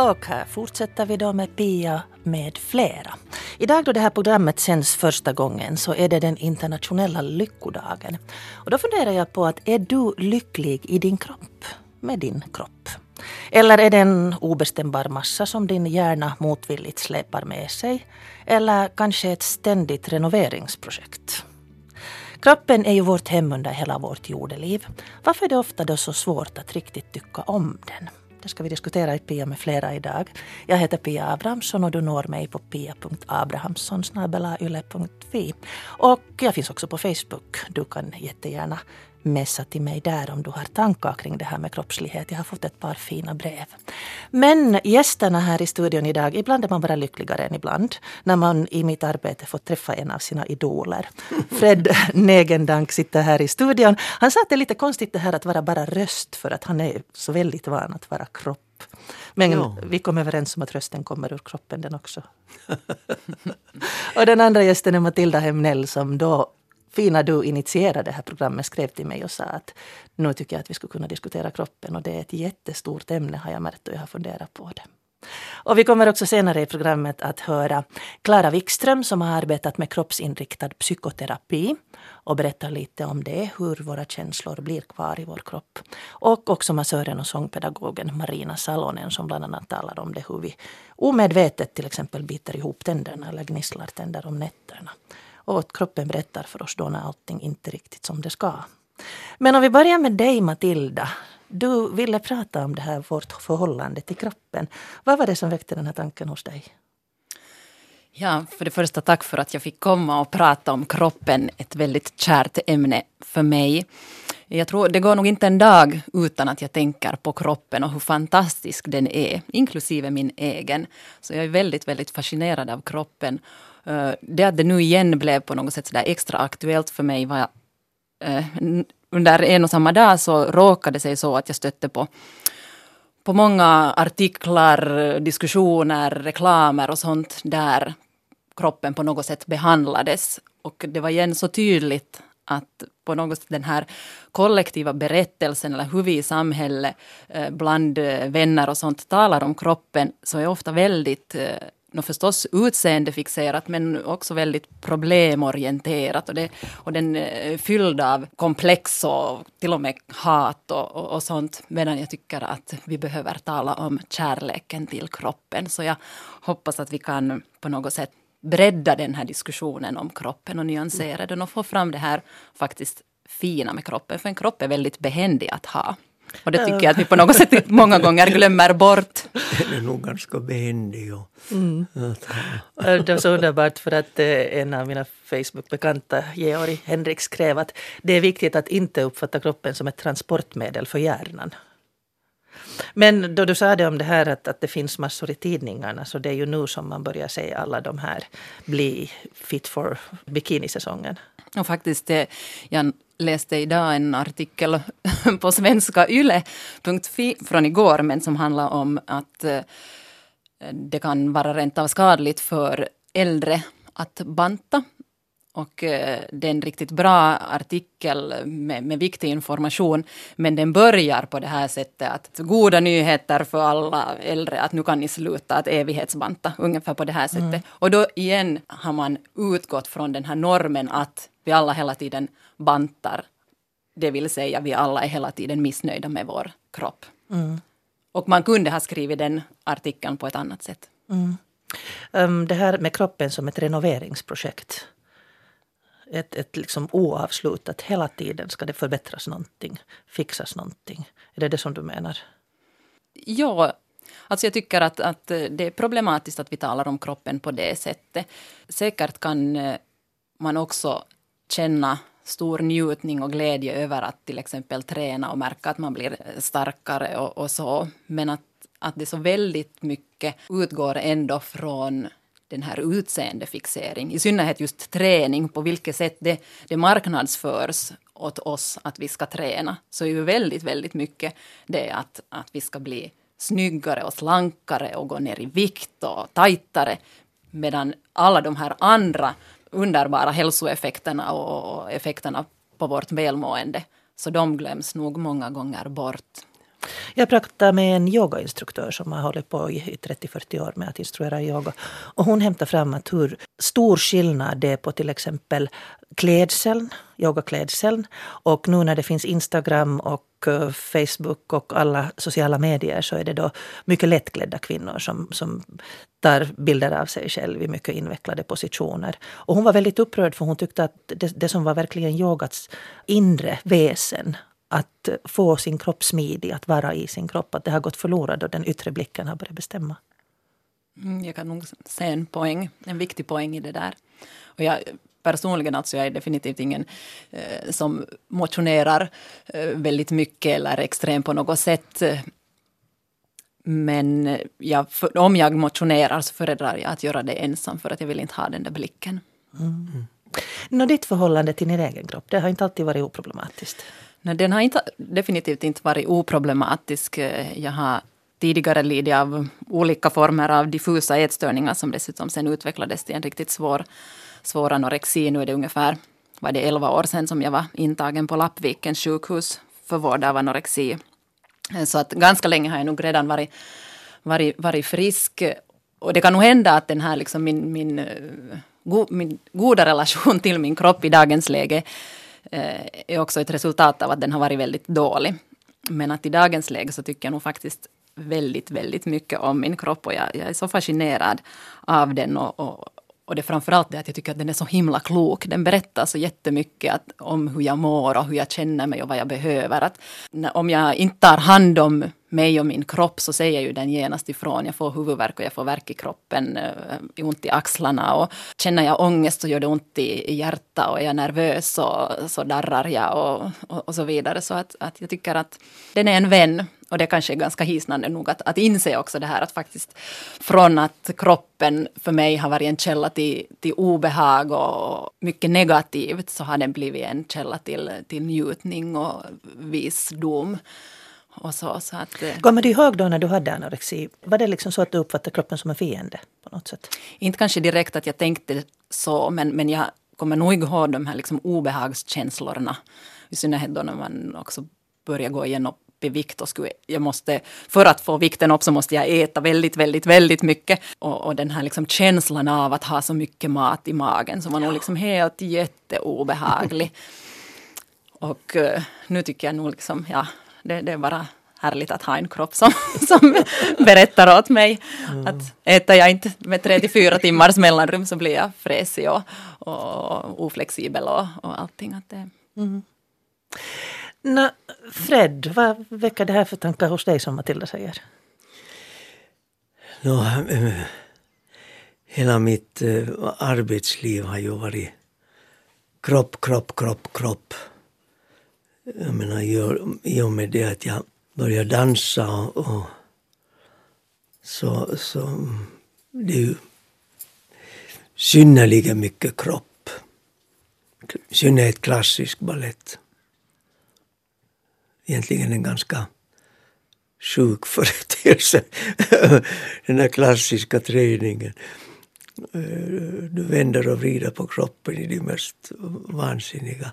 Och här fortsätter vi då med Pia med flera. Idag då det här programmet sänds första gången så är det den internationella lyckodagen. Och då funderar jag på att är du lycklig i din kropp? Med din kropp? Eller är det en obestämbar massa som din hjärna motvilligt släpar med sig? Eller kanske ett ständigt renoveringsprojekt? Kroppen är ju vårt hem under hela vårt jordeliv. Varför är det ofta då så svårt att riktigt tycka om den? Det ska vi diskutera i Pia med flera idag. Jag heter Pia Abrahamsson och du når mig på pia.abrahamsson Och jag finns också på Facebook. Du kan jättegärna messa till mig där om du har tankar kring det här med kroppslighet. Jag har fått ett par fina brev. Men gästerna här i studion idag, ibland är man bara lyckligare än ibland. När man i mitt arbete får träffa en av sina idoler. Fred Negendank sitter här i studion. Han sa att det är lite konstigt det här att vara bara röst för att han är så väldigt van att vara kropp. Men ja. vi kom överens om att rösten kommer ur kroppen den också. och den andra gästen är Matilda Hemnell som då fina du initierade det här programmet skrev till mig och sa att nu tycker jag att vi skulle kunna diskutera kroppen och det är ett jättestort ämne har jag märkt och jag har funderat på det. Och vi kommer också senare i programmet att höra Klara Wikström som har arbetat med kroppsinriktad psykoterapi och berättar lite om det, hur våra känslor blir kvar i vår kropp. Och också massören och sångpedagogen Marina Salonen som bland annat talar om det hur vi omedvetet till exempel biter ihop tänderna eller gnisslar tänder om nätterna. Och att kroppen berättar för oss då när allting inte riktigt som det ska. Men om vi börjar med dig Matilda. Du ville prata om det här vårt förhållande till kroppen. Vad var det som väckte den här tanken hos dig? Ja, för det första tack för att jag fick komma och prata om kroppen. Ett väldigt kärt ämne för mig. Jag tror det går nog inte en dag utan att jag tänker på kroppen och hur fantastisk den är, inklusive min egen. Så jag är väldigt, väldigt fascinerad av kroppen Eh, det att det nu igen blev på något sätt så extra aktuellt för mig var eh, under en och samma dag så råkade det sig så att jag stötte på på många artiklar, diskussioner, reklamer och sånt där kroppen på något sätt behandlades. Och det var igen så tydligt att på något sätt den här kollektiva berättelsen eller hur vi i samhället eh, bland vänner och sånt talar om kroppen så är ofta väldigt no förstås utseendefixerat men också väldigt problemorienterat. Och, det, och den är fylld av komplex och till och med hat och, och, och, sånt. Medan jag tycker att vi behöver tala om kärleken till kroppen. Så jag hoppas att vi kan på något sätt bredda den här diskussionen om kroppen och nyansera den och få fram det här faktiskt fina med kroppen. För en kropp är väldigt behändig att ha. Och det tycker jag att vi på något sätt många gånger glömmer bort. Den är nog ganska behändig. Och, mm. Det var så underbart för att eh, en av mina Facebook-bekanta, Georg Henrik, skrev att det är viktigt att inte uppfatta kroppen som ett transportmedel för hjärnan. Men då du sa det om det här att, att det finns massor i tidningarna så det är ju nu som man börjar se alla de här bli fit for bikinisäsongen. Och faktiskt, eh, jag läste idag en artikel på svenska yle.fi från igår, men som handlar om att eh, det kan vara rent av skadligt för äldre att banta. Och eh, det är en riktigt bra artikel med, med, viktig information. Men den börjar på det här sättet att goda nyheter för alla äldre att nu kan ni sluta att evighetsbanta. Ungefär på det här sättet. Mm. Och då igen har man utgått från den här normen att vi alla hela tiden bantar. Det vill säga vi alla är hela tiden missnöjda med vår kropp. Mm. Och man kunde ha skrivit den artikeln på ett annat sätt. Mm. Um, det här med kroppen som ett renoveringsprojekt. Ett, ett liksom oavslutat, hela tiden ska det förbättras någonting, fixas någonting. Är det det som du menar? Ja, alltså jag tycker att, att det är problematiskt att vi talar om kroppen på det sättet. Säkert kan eh, man också känna stor njutning och glädje över att till exempel träna och märka att man blir starkare och, och så. Men att, att det så väldigt mycket utgår ändå från den här utseendefixering, i synnerhet just träning, på vilket sätt det, det marknadsförs åt oss att vi ska träna, så är ju väldigt, väldigt mycket det att, att vi ska bli snyggare och slankare och gå ner i vikt och tajtare. Medan alla de här andra underbara hälsoeffekterna och effekterna på vårt välmående. Så de glöms nog många gånger bort. Jag pratade med en yogainstruktör som har hållit på i 30-40 år med att instruera yoga. Och hon hämtar fram att hur stor skillnad det är på till exempel klädseln, yogaklädseln. Och nu när det finns Instagram och Eh, Facebook och alla sociala medier så är det då mycket lättklädda kvinnor som, som tar bilder av sig själv i mycket invecklade positioner. Och hon var väldigt upprörd för hon tyckte att det, det som var verkligen yogats inre väsen att få sin kropp smidig, att vara i sin kropp, att det har gått förlorat och den yttre blicken har börjat bestämma. Mm, jag kan nog se en poäng, en viktig poäng i det där. Och jag, personligen alltså, jag är definitivt ingen eh, som motionerar eh, väldigt mycket eller extrem på något sätt. Men jag, för, om jag motionerar så föredrar jag att göra det ensam för att jag vill inte ha den där blicken. Mm. Nå, ditt förhållande till din egen kropp, det har inte alltid varit oproblematiskt? Nej, den har inte, definitivt inte varit oproblematisk. Jag har tidigare lidit av olika former av diffusa ätstörningar som dessutom sen utvecklades till en riktigt svår, svår anorexi. Nu är det ungefär var det 11 år sedan som jag var intagen på Lappvikens sjukhus för vård av anorexi. Eh, så att ganska länge har jag nog redan varit, varit, varit frisk. Och det kan nog hända att den här liksom min, min, eh, go, min goda relation till min kropp i dagens läge Eh, är också ett resultat av att den har varit väldigt dålig. Men att i dagens läge så tycker jag nog faktiskt väldigt, väldigt mycket om min kropp och jag, jag är så fascinerad av den och, och, och det är framförallt det att jag tycker att den är så himla klok. Den berättar så jättemycket att, om hur jag mår och hur jag känner mig och vad jag behöver. Att, om jag inte tar hand om mig och min kropp så säger ju den genast ifrån. Jag får huvudvärk och jag får värk i kroppen, eh, ont i axlarna och känner jag ångest så gör det ont i, i hjärtat och är jag nervös så, så darrar jag och, och, och, så vidare. Så att, att jag tycker att den är en vän och det kanske är ganska hisnande nog att, att inse också det här att faktiskt från att kroppen för mig har varit en källa till, till obehag och mycket negativt så har den blivit en källa till, till njutning och visdom. Och så, så att, eh, Kommer du ihåg då när du hade anorexi? Var det liksom så att du uppfattade kroppen som en fiende? på något sätt? Inte kanske direkt att jag tänkte så, men, men jag kommer nog ihåg de här liksom obehagskänslorna. I synnerhet då när man också börjar gå igenom i vikt och skulle, jag måste, för att få vikten upp så måste jag äta väldigt, väldigt, väldigt mycket. Och, och den här liksom känslan av att ha så mycket mat i magen som var ja. nog liksom helt jätteobehaglig. och uh, nu tycker jag nog liksom, ja, det, det är bara härligt att ha en kropp som, som berättar åt mig mm. att äter jag inte med tre till fyra timmars mellanrum så blir jag fräsig och, och oflexibel och, och allting. Att det... Mm. Nå, Fred, vad väcker det här för tankar hos dig som Matilda säger? No, äh, hela mitt äh, arbetsliv har ju varit kropp, kropp, kropp, kropp. Jag menar, i och med det att jag började dansa och, och så, så det är ju synnerligen mycket kropp. I synnerhet klassisk ballett egentligen en ganska sjuk företeelse. Den där klassiska träningen. Eh, du vänder och vrider på kroppen i de mest vansinniga.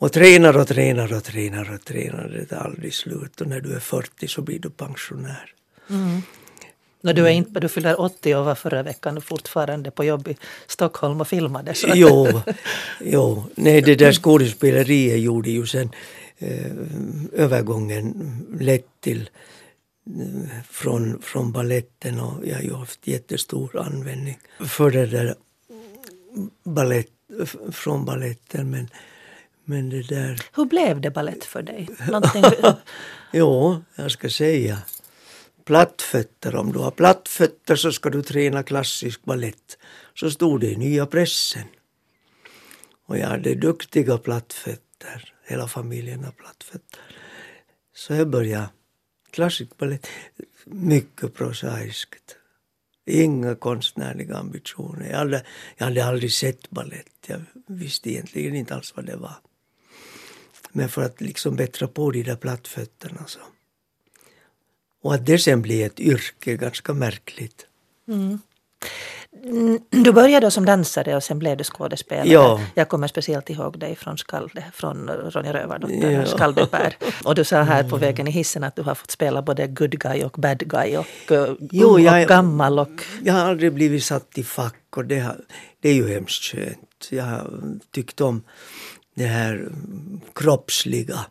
Och tränar och tränar och tränar och tränar. Det tar aldrig slut. Och när du är 40 så blir du pensionär. Mm. No, du, är inte, du fyller 80 och var förra veckan fortfarande på jobb i Stockholm och filmade. Så. Jo, jo. Nej, det där skådespeleriet gjorde ju sen eh, övergången lätt till eh, från, från balletten och jag har ju haft jättestor användning för det där ballett, från balletten. Men, men det där... Hur blev det ballett för dig? jo, jag ska säga plattfötter. Om du har plattfötter så ska du träna klassisk ballett. Så stod det i nya pressen. Och jag hade duktiga plattfötter. Hela familjen har plattfötter. Så jag började klassisk balett. Mycket prosaiskt. Inga konstnärliga ambitioner. Jag hade, jag hade aldrig sett ballett. Jag visste egentligen inte alls vad det var. Men för att liksom bättra på de där plattfötterna så. Och att det sen blir ett yrke ganska märkligt. Mm. Mm, du började som dansare och sen blev du skådespelare. Ja. Jag kommer speciellt ihåg dig från, Skalde, från Ronja Rövardotter, ja. Skaldepär. Och du sa här på vägen i hissen att du har fått spela både good guy och bad guy och jo, och jag, gammal. Och... Jag har aldrig blivit satt i fack och det, har, det är ju hemskt skönt. Jag har tyckt om det här kroppsliga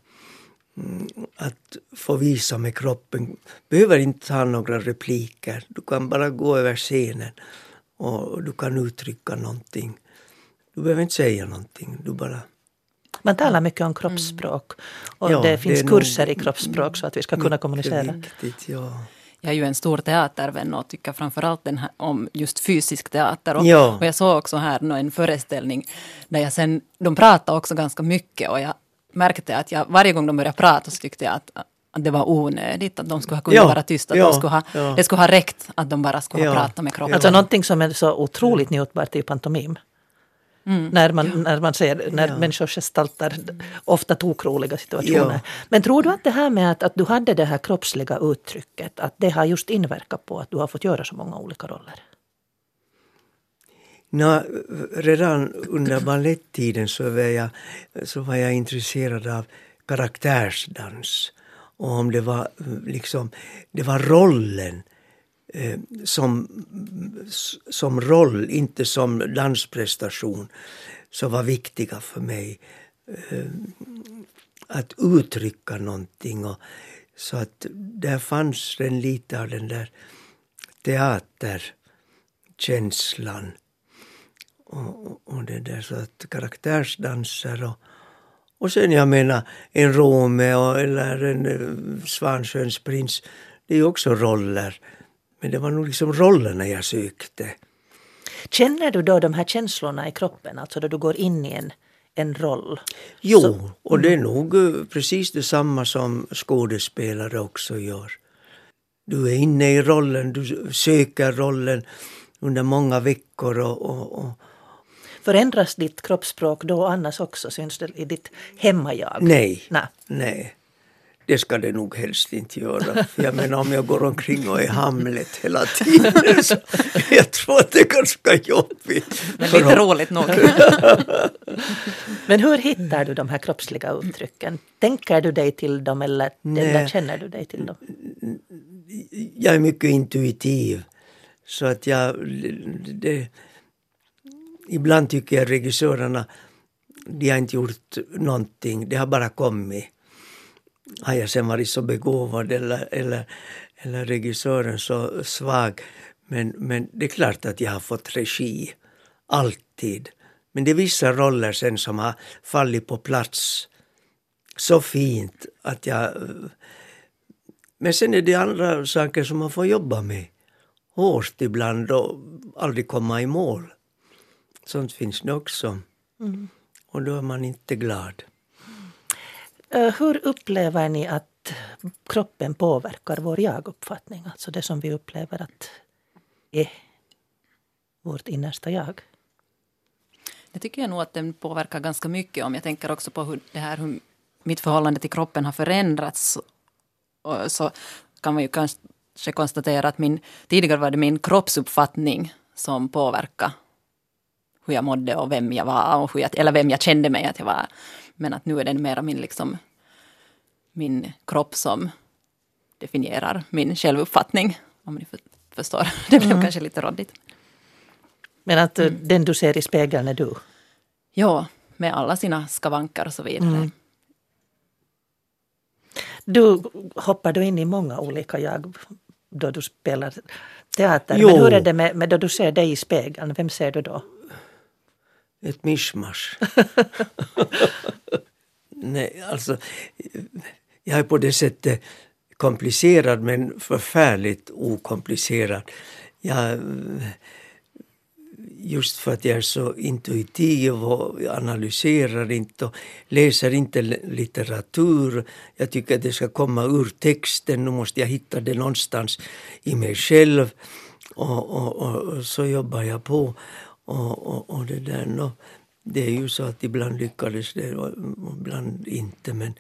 Mm, att få visa med kroppen. behöver inte ha några repliker. Du kan bara gå över scenen och du kan uttrycka någonting. Du behöver inte säga någonting. Du bara... Man talar mycket om kroppsspråk och ja, det finns det kurser nog, i kroppsspråk så att vi ska kunna kommunicera. Viktigt, ja. Jag är ju en stor teatervän och tycker framförallt den här, om just fysisk teater. Och, ja. och jag såg också här en föreställning där jag sen, de pratade också ganska mycket och jag märkte att jag varje gång de började prata så tyckte jag att, att det var onödigt, att de skulle ha kunnat ja, vara tysta. Ja, de skulle ha, ja. Det skulle ha räckt att de bara skulle ha pratat med kroppen. Alltså någonting som är så otroligt njutbart är pantomim. Mm. När, man, när man ser när människor gestaltar ofta tokroliga situationer. Men tror du att det här med att, att du hade det här kroppsliga uttrycket, att det har just inverkat på att du har fått göra så många olika roller? No, redan under ballettiden så var, jag, så var jag intresserad av karaktärsdans. Och om det var liksom, det var rollen eh, som, som roll, inte som dansprestation, som var viktiga för mig. Eh, att uttrycka någonting. Och, så att där fanns den lite av den där teaterkänslan och, och det där så att karaktärsdanser och, och sen jag menar en Romeo eller en eh, Svansjöns prins, det är ju också roller. Men det var nog liksom rollerna jag sökte. Känner du då de här känslorna i kroppen, alltså då du går in i en, en roll? Jo, Så, och det är nog uh, precis detsamma som skådespelare också gör. Du är inne i rollen, du söker rollen under många veckor och, och, och Förändras ditt kroppsspråk då annars också? Syns det i ditt hemmajag? Nej. Nej. Nej. Det ska det nog helst inte göra. Jag menar om jag går omkring och är Hamlet hela tiden så jag tror att det är ganska jobbigt. Men lite roligt nog. Men hur hittar du de här kroppsliga uttrycken? Tänker du dig till dem eller, eller känner du dig till dem? Jag är mycket intuitiv. Så att jag... Det, ibland tycker jag regissörerna, de har inte gjort någonting, det har bara kommit. Har jag sen varit så begåvad eller, eller, eller regissören så svag. Men, men det är klart att jag har fått regi, alltid. Men det är vissa roller sen som har fallit på plats så fint att jag... Men sen är det andra saker som man får jobba med hårt ibland och aldrig komma i mål. Sånt finns det också. Mm. Och då är man inte glad. Eh, hur upplever ni att kroppen påverkar vår jaguppfattning? Alltså det som vi upplever att är vårt innersta jag. Det tycker jag nog att den påverkar ganska mycket. Om jag tänker också på hur, det här, hur mitt förhållande till kroppen har förändrats. Så kan man ju kanske konstatera att min, tidigare var det min kroppsuppfattning som påverkade hur jag mådde och vem jag var, och hur jag, eller vem jag kände mig att jag var. Men att nu är det mera min, liksom, min kropp som definierar min självuppfattning. Om ni förstår. Det blev mm. kanske lite råddigt. Men att mm. den du ser i spegeln är du? Ja, med alla sina skavanker och så vidare. Mm. Du hoppar du in i många olika jag då du spelar teater. Jo. Men hur är det med, med då du ser dig i spegeln? Vem ser du då? Ett mischmasch. Nej, alltså, jag är på det sättet komplicerad men förfärligt okomplicerad. Jag, just för att jag är så intuitiv och analyserar inte och läser inte litteratur. Jag tycker att det ska komma ur texten, nu måste jag hitta det någonstans i mig själv. Och, och, och så jobbar jag på. Och, och, och det där, no, det är ju så att ibland lyckades det och ibland inte. Men,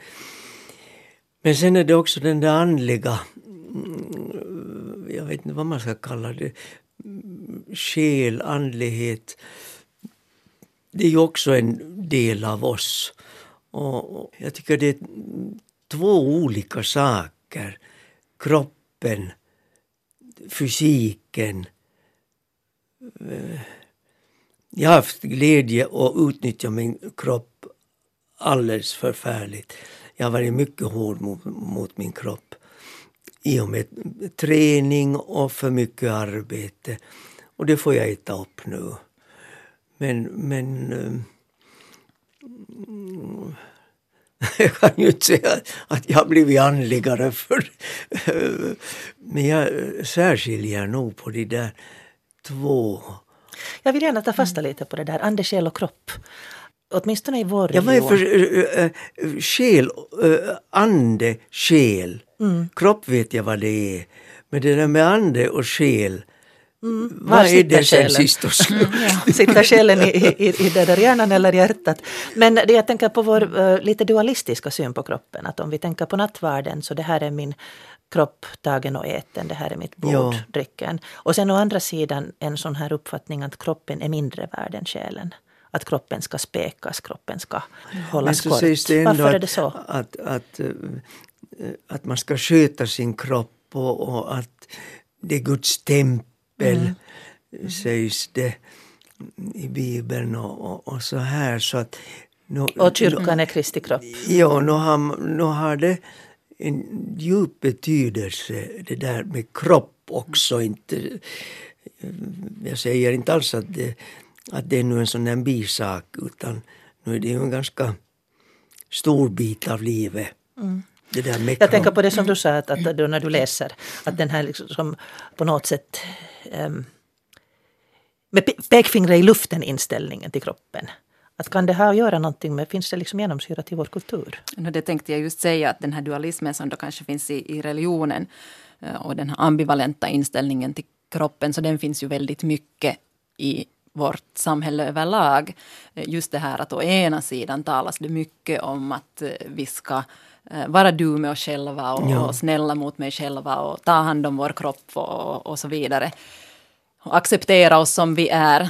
men sen är det också den där andliga, mm, jag vet inte vad man ska kalla det, själ, andlighet, det är ju också en del av oss. Och jag tycker det är två olika saker. Kroppen, fysiken. Eh, jag har haft glädje att utnyttja min kropp alldeles förfärligt. Jag har varit mycket hård mot, mot min kropp i och med träning och för mycket arbete. Och det får jag äta upp nu. Men, men Um, jag kan ju inte säga att jag har blivit andligare för men jag särskiljer nog på de där två. Jag vill gärna ta fasta lite på det där, ande, själ och kropp. Åtminstone i vår. Ja, vad är för äh, själ, äh, ande, själ. Mm. Kropp vet jag vad det är. Men det där med ande och själ, Mm. Vad är det sen sist och slut? Mm, ja. Sitter själen i, i, i det där hjärnan eller hjärtat? Men det jag tänker på vår uh, lite dualistiska syn på kroppen. Att om vi tänker på nattvarden så det här är min kropp tagen och äten, det här är mitt bord, ja. drycken. Och sen å andra sidan en sån här uppfattning att kroppen är mindre värd än själen. Att kroppen ska späkas, kroppen ska hållas kort. Varför är det så? Att, att, eh, att man ska sköta sin kropp och, och att det är Guds tempel mm. sägs det i Bibeln och, och, och, så här. Så att, nu, och kyrkan är Kristi kropp. Ja, nu har, nu har det en djup betydelse det där med kropp också. Inte, jag säger inte alls att det, att det är nu en sån där bisak utan nu är det ju en ganska stor bit av livet. Mm. jag tänker på det som du sa, att, att du, när du läser, att den här liksom, på något sätt um, med pekfingret i luften inställningen till kroppen. Att kan det här göra någonting med, finns det liksom genomsyrat i vår kultur? Det tänkte jag just säga, att den här dualismen som då kanske finns i, i religionen eh, och den här ambivalenta inställningen till kroppen, så den finns ju väldigt mycket i vårt samhälle överlag. Eh, just det här att å ena sidan talas det mycket om att eh, vi ska vara du med oss själva och, ja. och snälla mot mig själva och ta hand om vår kropp och, och så vidare. Och acceptera oss som vi är.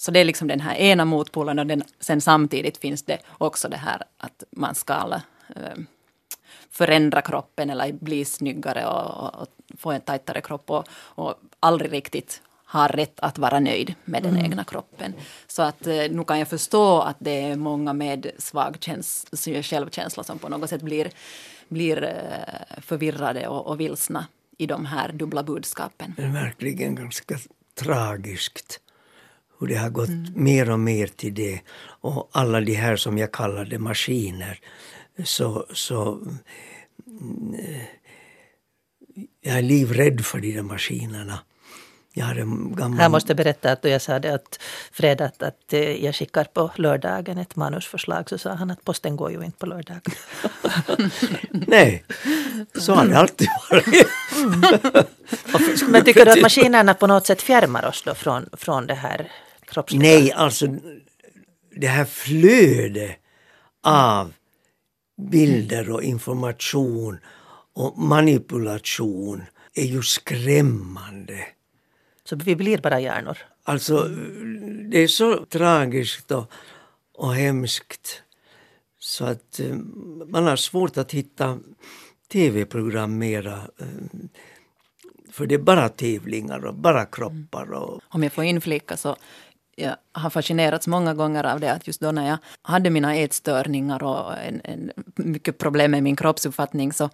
Så det är liksom den här ena motpolen och den, sen samtidigt finns det också det här att man ska äh, förändra kroppen eller bli snyggare och, och, och få en tajtare kropp och, och aldrig riktigt har rätt att vara nöjd med den mm. egna kroppen. Så att eh, nu kan jag förstå att det är många med svag självkänsla som på något sätt blir, blir eh, förvirrade och, och vilsna i de här dubbla budskapen. Det är verkligen ganska tragiskt hur det har gått mm. mer och mer till det. Och alla de här som jag kallade maskiner. Så, så mm, jag är livrädd för de där maskinerna. Jag har en gammal... Jag måste berätta att då jag sa det att fredag att, att eh, jag skickar på lördagen ett manusförslag så sa han att posten går ju inte på lördag. Nej, så har det alltid varit. Men tycker du att maskinerna på något sätt fjärmar oss då från, från det här kroppsliga? Nej, alltså det här flödet av bilder och information och manipulation är ju skrämmande. Så vi blir bara hjärnor. Alltså, det är så tragiskt och, och hemskt så att eh, man har svårt att hitta tv-program mera. Eh, för det är bara tävlingar och bara kroppar. Och... Om jag får inflika så jag har fascinerats många gånger av det att just då när jag hade mina ätstörningar och en, en, mycket problem med min kroppsuppfattning så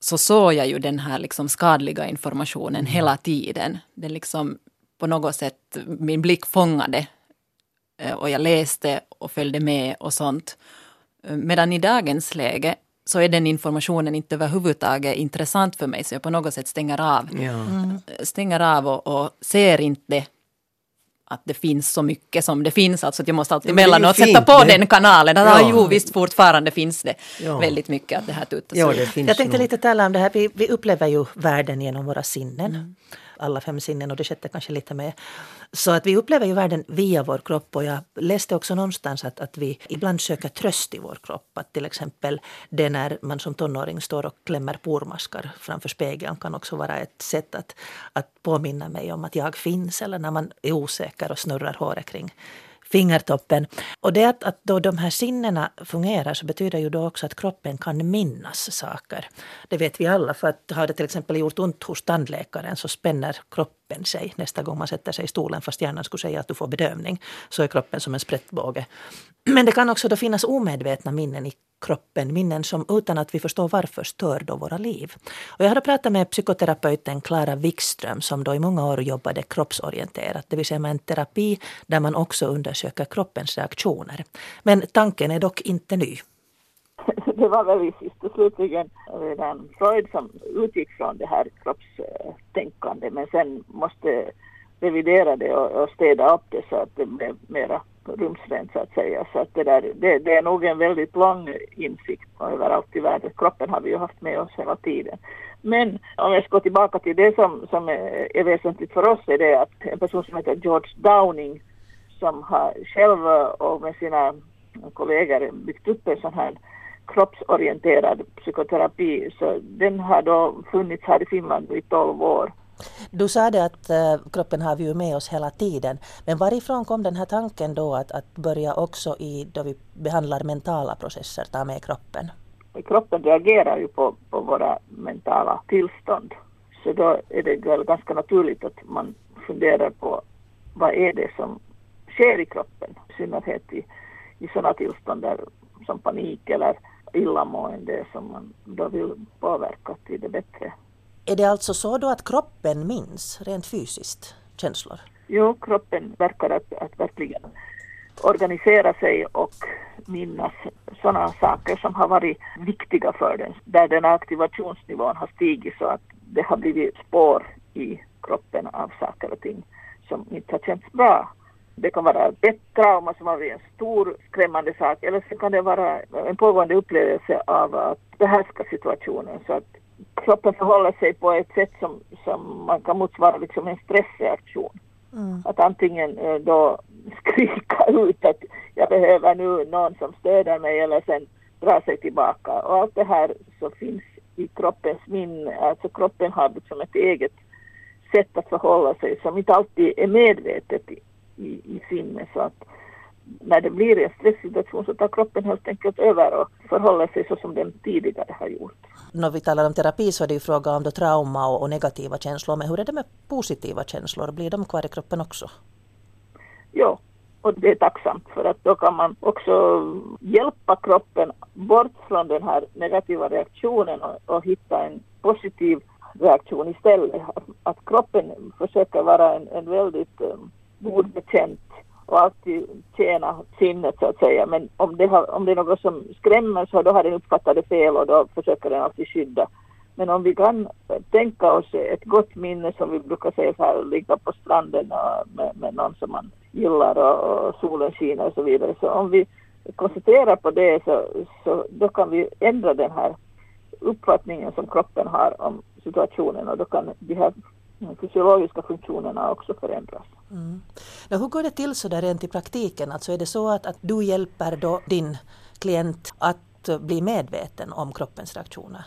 så såg jag ju den här liksom skadliga informationen mm. hela tiden. Det liksom på något sätt, min blick fångade eh, och jag läste och följde med och sånt. Eh, medan i dagens läge så är den informationen inte överhuvudtaget intressant för mig så jag på något sätt stänger av. Ja. Mm. Stänger av och, och, ser inte att det finns så mycket som det finns. Alltså att jag måste alltid emellanåt sätta på det. den kanalen. Att, ja. Jo visst, fortfarande finns det ja. väldigt mycket att det här tutas ja, det Jag tänkte nog. lite tala om det här, vi, vi upplever ju världen genom våra sinnen. Mm alla fem sinnen och det sjätte kanske lite mer. Så att vi upplever ju världen via vår kropp och jag läste också någonstans att, att vi ibland söker tröst i vår kropp. Att till exempel det när man som tonåring står och klämmer pormaskar framför spegeln kan också vara ett sätt att, att påminna mig om att jag finns eller när man är osäker och snurrar håret kring fingertoppen. Och det att, att då de här sinnena fungerar så betyder ju då också att kroppen kan minnas saker. Det vet vi alla, för att har det till exempel gjort ont hos tandläkaren så spänner kroppen sig nästa gång man sätter sig i stolen fast hjärnan skulle säga att du får bedövning. Så är kroppen som en sprättbåge. Men det kan också då finnas omedvetna minnen i kroppen, minnen som utan att vi förstår varför stör då våra liv. Och jag hade pratat med psykoterapeuten Klara Wikström som då i många år jobbade kroppsorienterat, det vill säga med en terapi där man också undersöker kroppens reaktioner. Men tanken är dock inte ny. Det var väl i sist och slutligen eh, redan Freud som utgick från det här kroppstänkande men sen måste revidera det och, städa upp det så att det blev mera rumsrent så att säga. Så att det, där, det, det, är nog en väldigt lång insikt överallt i världen. Kroppen har vi ju haft med oss hela tiden. Men om jag ska gå tillbaka till det som, som är, är väsentligt för oss är det att en person som heter George Downing som har själv eh, och med sina kollegor byggt upp en sån här kroppsorienterad psykoterapi så den har då funnits här i Finland i 12 år. Du sa det att uh, kroppen har vi ju med oss hela tiden. Men varifrån kom den här tanken då att, att börja också i, då vi behandlar mentala processer, ta med kroppen? Kroppen reagerar ju på, på våra mentala tillstånd. Så då är det väl ganska naturligt att man funderar på vad är det som sker i kroppen, i synnerhet i, i sådana tillstånd där, som panik eller illamående som man då vill påverka till det bättre. Är det alltså så då att kroppen minns rent fysiskt känslor? Jo, kroppen verkar att, att verkligen organisera sig och minnas sådana saker som har varit viktiga för den, där den aktivationsnivån har stigit så att det har blivit spår i kroppen av saker och ting som inte har känts bra. Det kan vara ett trauma som har en stor skrämmande sak eller så kan det vara en pågående upplevelse av att behärska situationen så att kroppen förhåller sig på ett sätt som, som man kan motsvara liksom en stressreaktion. Mm. Att antingen eh, då skrika ut att jag behöver nu någon som stöder mig eller sen dra sig tillbaka. Och allt det här så finns i kroppens minne, alltså kroppen har liksom ett eget sätt att förhålla sig som inte alltid är medvetet i, i, sinne. Så att när det blir en stresssituation så tar kroppen helt enkelt över och förhåller sig så som den tidigare har gjort. När vi talar om terapi så är det ju fråga om då trauma och, och negativa känslor, men hur är det med positiva känslor? Blir de kvar i kroppen också? Ja, och det är tacksamt för att då kan man också hjälpa kroppen bort från den här negativa reaktionen och, och hitta en positiv reaktion istället. Att, att kroppen försöker vara en, en väldigt um, god betjänt och alltid tjäna sinnet så att säga. Men om det, har, om det är något som skrämmer så då har den uppfattat det fel och då försöker den alltid skydda. Men om vi kan tänka oss ett gott minne som vi brukar säga så här, ligga på stranden med, med någon som man gillar och, och solen skiner och så vidare. Så om vi koncentrerar på det så, så då kan vi ändra den här uppfattningen som kroppen har om situationen och då kan de här fysiologiska funktionerna också förändras. Mm. Hur går det till så där rent i praktiken? Alltså är det så att, att du hjälper då din klient att bli medveten om kroppens reaktioner?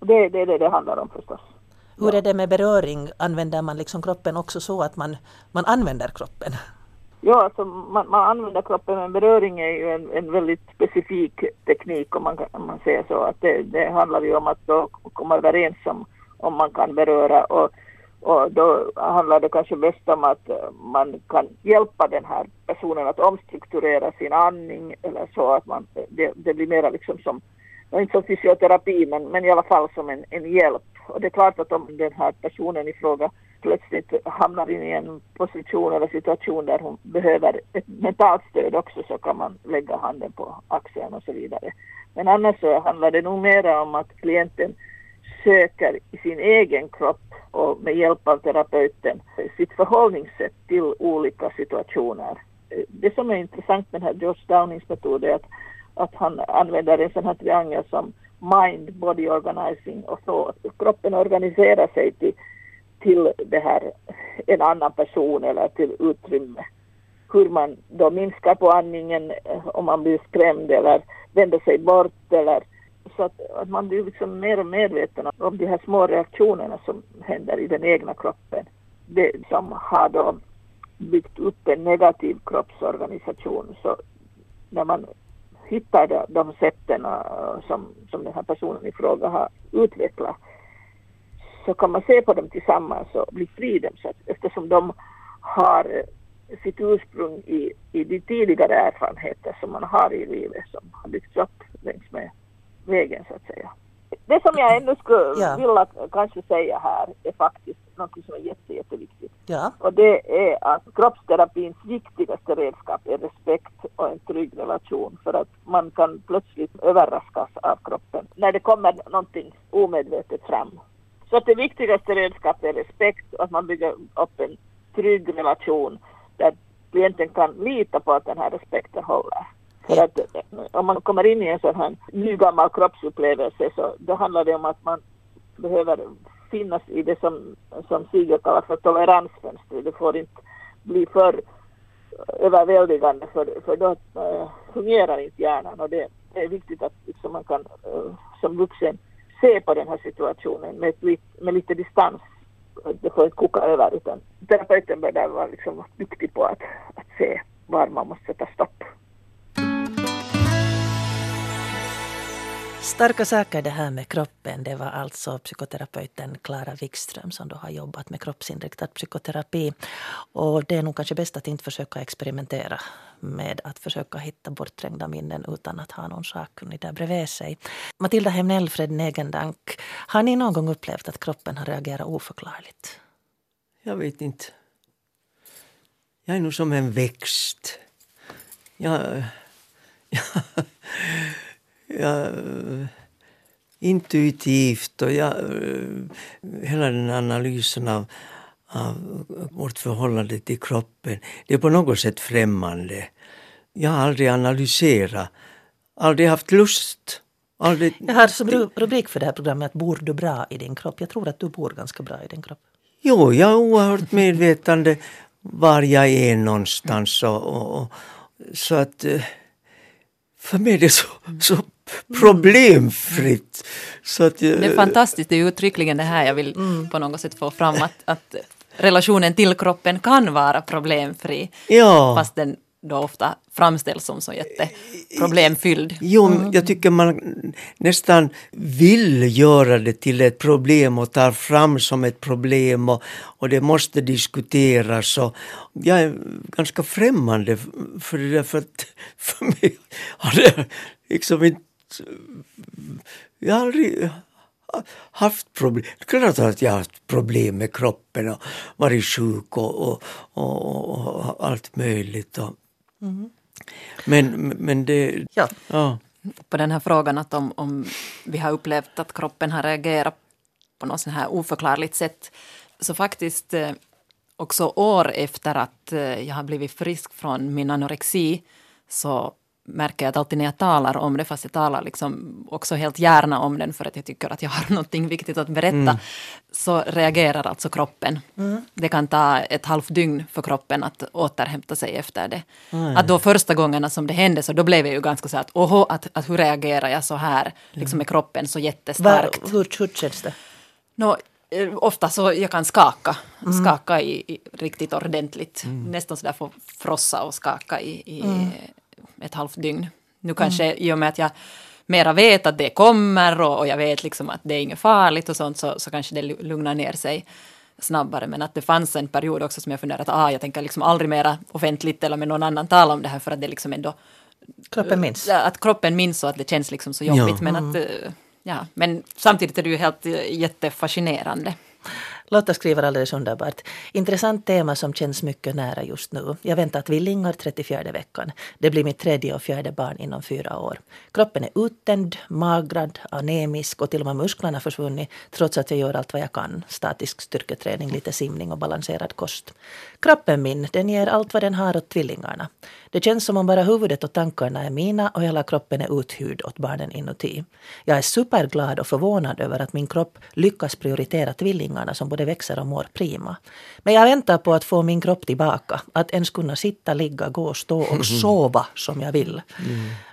Det är det, det det handlar om förstås. Hur ja. är det med beröring? Använder man liksom kroppen också så att man, man använder kroppen? Ja, alltså man, man använder kroppen men beröring är ju en, en väldigt specifik teknik om man, om man säger så. Att det, det handlar ju om att då komma överens om, om man kan beröra och och då handlar det kanske mest om att eh, man kan hjälpa den här personen att omstrukturera sin andning eller så att man, det, det blir mera liksom som, inte som fysioterapi men, men i alla fall som en, en hjälp. Och det är klart att om den här personen i fråga plötsligt hamnar in i en position eller situation där hon behöver ett mentalt stöd också så kan man lägga handen på axeln och så vidare. Men annars så handlar det nog mera om att klienten söker i sin egen kropp och med hjälp av terapeuten sitt förhållningssätt till olika situationer. Det som är intressant med den här George Downings metod är att, att han använder en sån här triangel som mind, body organizing och så. Kroppen organiserar sig till, till det här, en annan person eller till utrymme. Hur man då minskar på andningen om man blir skrämd eller vänder sig bort eller så att, att man blir liksom mer och medveten om de här små reaktionerna som händer i den egna kroppen. Det som har då byggt upp en negativ kroppsorganisation så när man hittar de, de sätten äh, som, som den här personen i fråga har utvecklat så kan man se på dem tillsammans och bli fri dem så att, eftersom de har äh, sitt ursprung i, i de tidigare erfarenheter som man har i livet som har byggts upp längs med vägen så att säga. Det som jag ännu skulle Ja. vilja kanske säga här är faktiskt något som är jätte, jätteviktigt. Ja. Och det är att kroppsterapins viktigaste redskap är respekt och en trygg relation för att man kan plötsligt överraskas av kroppen när det kommer någonting omedvetet fram. Så att det viktigaste redskapet är respekt och att man bygger upp en trygg relation där klienten kan lita på att den här respekten håller. För att om man kommer in i en sån här nygammal kroppsupplevelse så då handlar det om att man behöver finnas i det som, som Sigge kallar för toleransfönster. Det får inte bli för överväldigande för, för då äh, fungerar inte hjärnan och det, det är viktigt att liksom, man kan äh, som vuxen se på den här situationen med, ett, med lite distans. Det får inte koka över utan terapeuten bör där vara liksom duktig på att, att se var man måste sätta stopp. Starka saker det här med kroppen. Det var alltså psykoterapeuten Klara Wikström som då har jobbat med kroppsinriktad psykoterapi. Och det är nog kanske bäst att inte försöka experimentera med att försöka hitta bortträngda minnen utan att ha någon sakkunnig där bredvid sig. Matilda Hemnell, Fred Negendank, har ni någon gång upplevt att kroppen har reagerat oförklarligt? Jag vet inte. Jag är nog som en växt. Jag... jag, jag intuitivt och jag, hela den analysen av, av vårt förhållande till kroppen, det är på något sätt främmande. Jag har aldrig analyserat, aldrig haft lust. Aldrig, Jag har som ru- rubrik för det här programmet att Bor du bra i din kropp? Jag tror att du bor ganska bra i din kropp. Jo, jag är oerhört medvetande var jag är någonstans. Och, och, och, så att eh, för mig är det så, så problemfritt. Så att, jag- Det är fantastiskt, det är uttryckligen det här jag vill på något sätt få fram att, att relationen till kroppen kan vara problemfri. Ja. Fast den då ofta framställs som så jätteproblemfylld. Jo, jag tycker man nästan vill göra det till ett problem och tar fram som ett problem och, och det måste diskuteras. Och jag är ganska främmande för det där för att för mig har det liksom inte... Jag har aldrig haft problem. Klart att jag har haft problem med kroppen och varit sjuk och, och, och, och allt möjligt. Och, men, men det... Ja. Ja. På den här frågan att om, om vi har upplevt att kroppen har reagerat på något sån här oförklarligt sätt. Så faktiskt eh, också år efter att eh, jag har blivit frisk från min anorexi så märker jag att alltid när jag talar om det, fast jag talar liksom också helt gärna om den för att jag tycker att jag har någonting viktigt att berätta, så reagerar alltså kroppen. Det kan ta ett halvt dygn för kroppen att återhämta sig efter det. Att då första gångerna som det hände så då blev jag ju ganska så att oho, att, att hur reagerar jag så här, liksom med kroppen så Var, jättestarkt. hur, hur känns det? Nå, eh, ofta så jag kan skaka, skaka i, i riktigt ordentligt. Nästan sådär få frossa och skaka i, i ett halvt dygn. Nu kanske i och med att jag mera vet att det kommer och, och jag vet liksom att det är inget farligt och sånt så, så kanske det lu- lugnar ner sig snabbare. Men att det fanns en period också som jag funderade att ah, jag tänker liksom aldrig mera offentligt eller med någon annan tala om det här för att det liksom ändå Kroppen minns. Att kroppen minns och att det känns liksom så jobbigt. Ja. Men, att, eh, ja, men samtidigt är det ju helt eh, jättefascinerande. Lotta skriver alldeles underbart. Intressant tema som känns mycket nära just nu. Jag väntar tvillingar 34 veckan. Det blir mitt tredje och fjärde barn inom fyra år. Kroppen är uttänd, magrad, anemisk och till och med musklerna försvunnit trots att jag gör allt vad jag kan. Statisk styrketräning, lite simning och balanserad kost. Kroppen min, den ger allt vad den har åt tvillingarna. Det känns som om bara huvudet och tankarna är mina och hela kroppen är uthyrd åt barnen inuti. Jag är superglad och förvånad över att min kropp lyckas prioritera tvillingarna som både växer och mår prima. Men jag väntar på att få min kropp tillbaka. Att ens kunna sitta, ligga, gå, stå och sova som jag vill.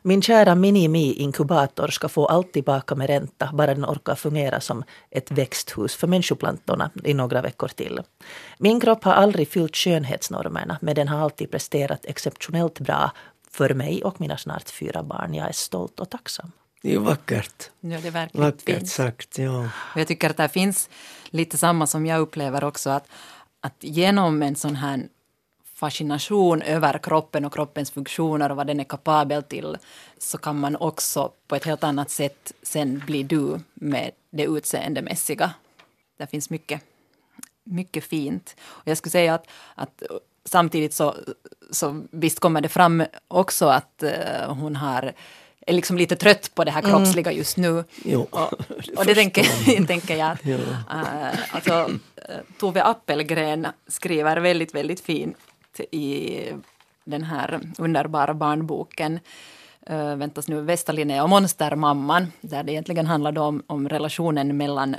Min kära Minimi-inkubator ska få allt tillbaka med ränta, bara den orkar fungera som ett växthus för människoplantorna i några veckor till. Min kropp har aldrig fyllt skönhetsnormerna, men den har alltid presterat exceptionellt bra för mig och mina snart fyra barn. Jag är stolt och tacksam. Det är vackert. Ja, det är verkligen Vackert fint. sagt, ja. Och jag tycker att det finns lite samma som jag upplever också att, att genom en sån här fascination över kroppen och kroppens funktioner och vad den är kapabel till så kan man också på ett helt annat sätt sen bli du med det utseendemässiga. Det finns mycket, mycket fint. Och jag skulle säga att, att samtidigt så, så visst kommer det fram också att uh, hon har är liksom lite trött på det här kroppsliga just nu. Jo, och, det och det tänker, tänker jag att Ja. uh, alltså, uh, Tove Appelgren skriver väldigt, väldigt sagt i den här underbara barnboken äh, väntas nu Västa och Monstermamman, där det egentligen handlar om, om relationen mellan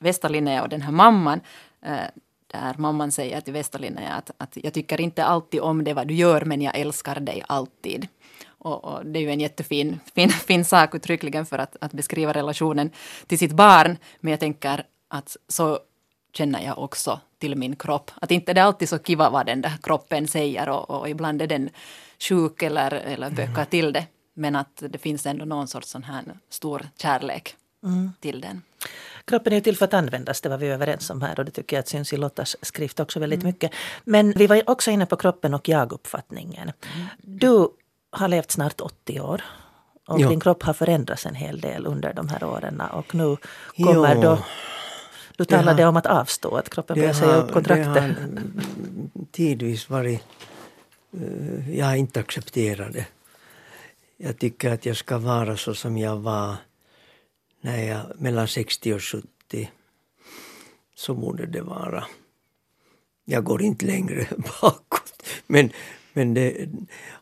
Vestalinnea och den här mamman. Äh, där mamman säger till Vestalinnea att, att jag tycker inte alltid om det vad du gör, men jag älskar dig alltid. Och, och det är ju en jättefin fin, fin sak uttryckligen för att, att beskriva relationen till sitt barn. Men jag tänker att så känner jag också till min kropp. Att inte det är alltid så kiva vad den där kroppen säger och, och ibland är den sjuk eller, eller bökar till det. Men att det finns ändå någon sorts sån här stor kärlek till den. Kroppen är ju till för att användas, det var vi överens om här och det tycker jag att syns i Lottas skrift också väldigt mycket. Men vi var också inne på kroppen och jag-uppfattningen. Du har levt snart 80 år och Ja. din kropp har förändrats en hel del under de här åren och nu kommer Ja. då du Det talade har- om att avstå, att kroppen börjar säga upp kontraktet. det har tidvis varit... eh, jag har inte accepterat det. Jag tycker att jag ska vara så som jag var när jag, mellan 60 och 70. Så borde det vara. Jag går inte längre bakåt. Men, men det,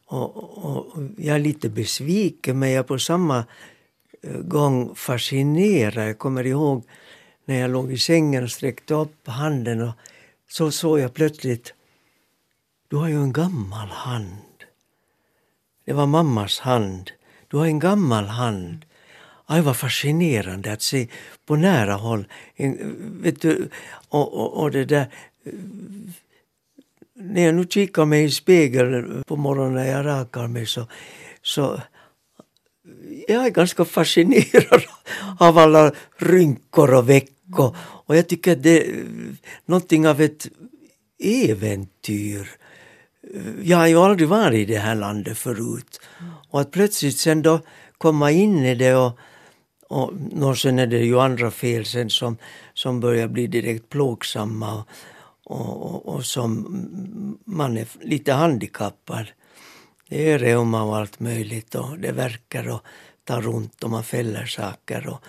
och, och, och jag är lite besviken men jag är på samma eh, gång fascinerad. Jag kommer ihåg när jag låg i sängen och sträckte upp handen och så såg jag plötsligt, du har ju en gammal hand. Det var mammas hand. Du har en gammal hand. Aj, vad fascinerande att se på nära håll. En, vet du, och, och, och det där... När jag nu kikar mig i spegeln på morgonen när jag rakar mig så, så jag är ganska fascinerad av alla rynkor och veck och, och jag tycker att det är någonting av ett äventyr. Jag har ju aldrig varit i det här landet förut. Och att plötsligt sen då komma in i det och, och, och sen är det ju andra fel sen som, som börjar bli direkt plågsamma och, och, och som man är lite handikappad. Det är reuma och allt möjligt och det verkar och tar ont och man fäller saker och,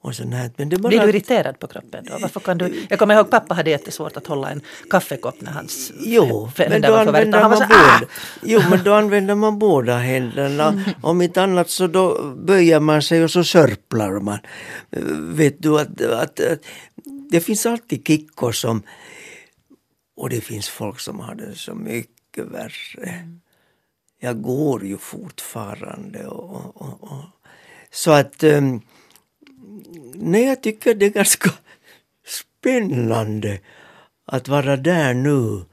och sånt här. Men det bara Blir du irriterad på kroppen då? Varför kan du? Jag kommer ihåg pappa hade jättesvårt att hålla en kaffekopp när hans Jo, men då använder, man så, "Ah!" jo, men då använder man båda händerna. Om inte annat så då böjer man sig och så sörplar man. Vet du att, att, att det finns alltid kickor som... Och det finns folk som har det så mycket värre. Jag går ju fortfarande och... och, och. Så att... Um, nej, jag tycker det är ganska spännande att vara där nu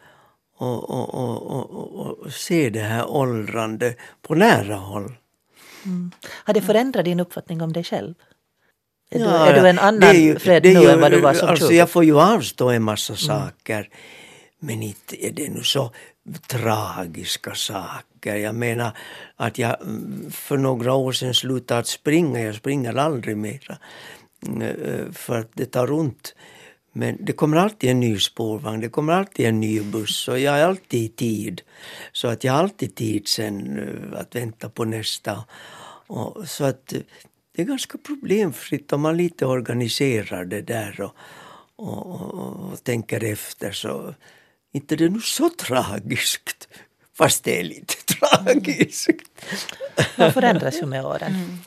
och, och, och, se det här åldrande på nära håll. Har det förändrat din uppfattning om dig själv? Är, du, Ja, är du en annan ju- Fred nu ju- än vad du var som Alltså 20? jag får ju avstå en massa saker. Men inte är det nu så tragiska saker. Jag menar att jag mm, för några år sedan slutade att springa. Jag springer aldrig mera. Mm, eh, för att det tar ont. Men det kommer alltid en ny spårvagn, det kommer alltid en ny buss och jag är alltid i tid. Så att jag har alltid tid sen eh, att vänta på nästa. Och, så att eh, det är ganska problemfritt om man lite organiserar det där och, och, och, och tänker efter så inte det är nu så tragiskt. Fast det är lite tragiskt. Man förändras ju med åren.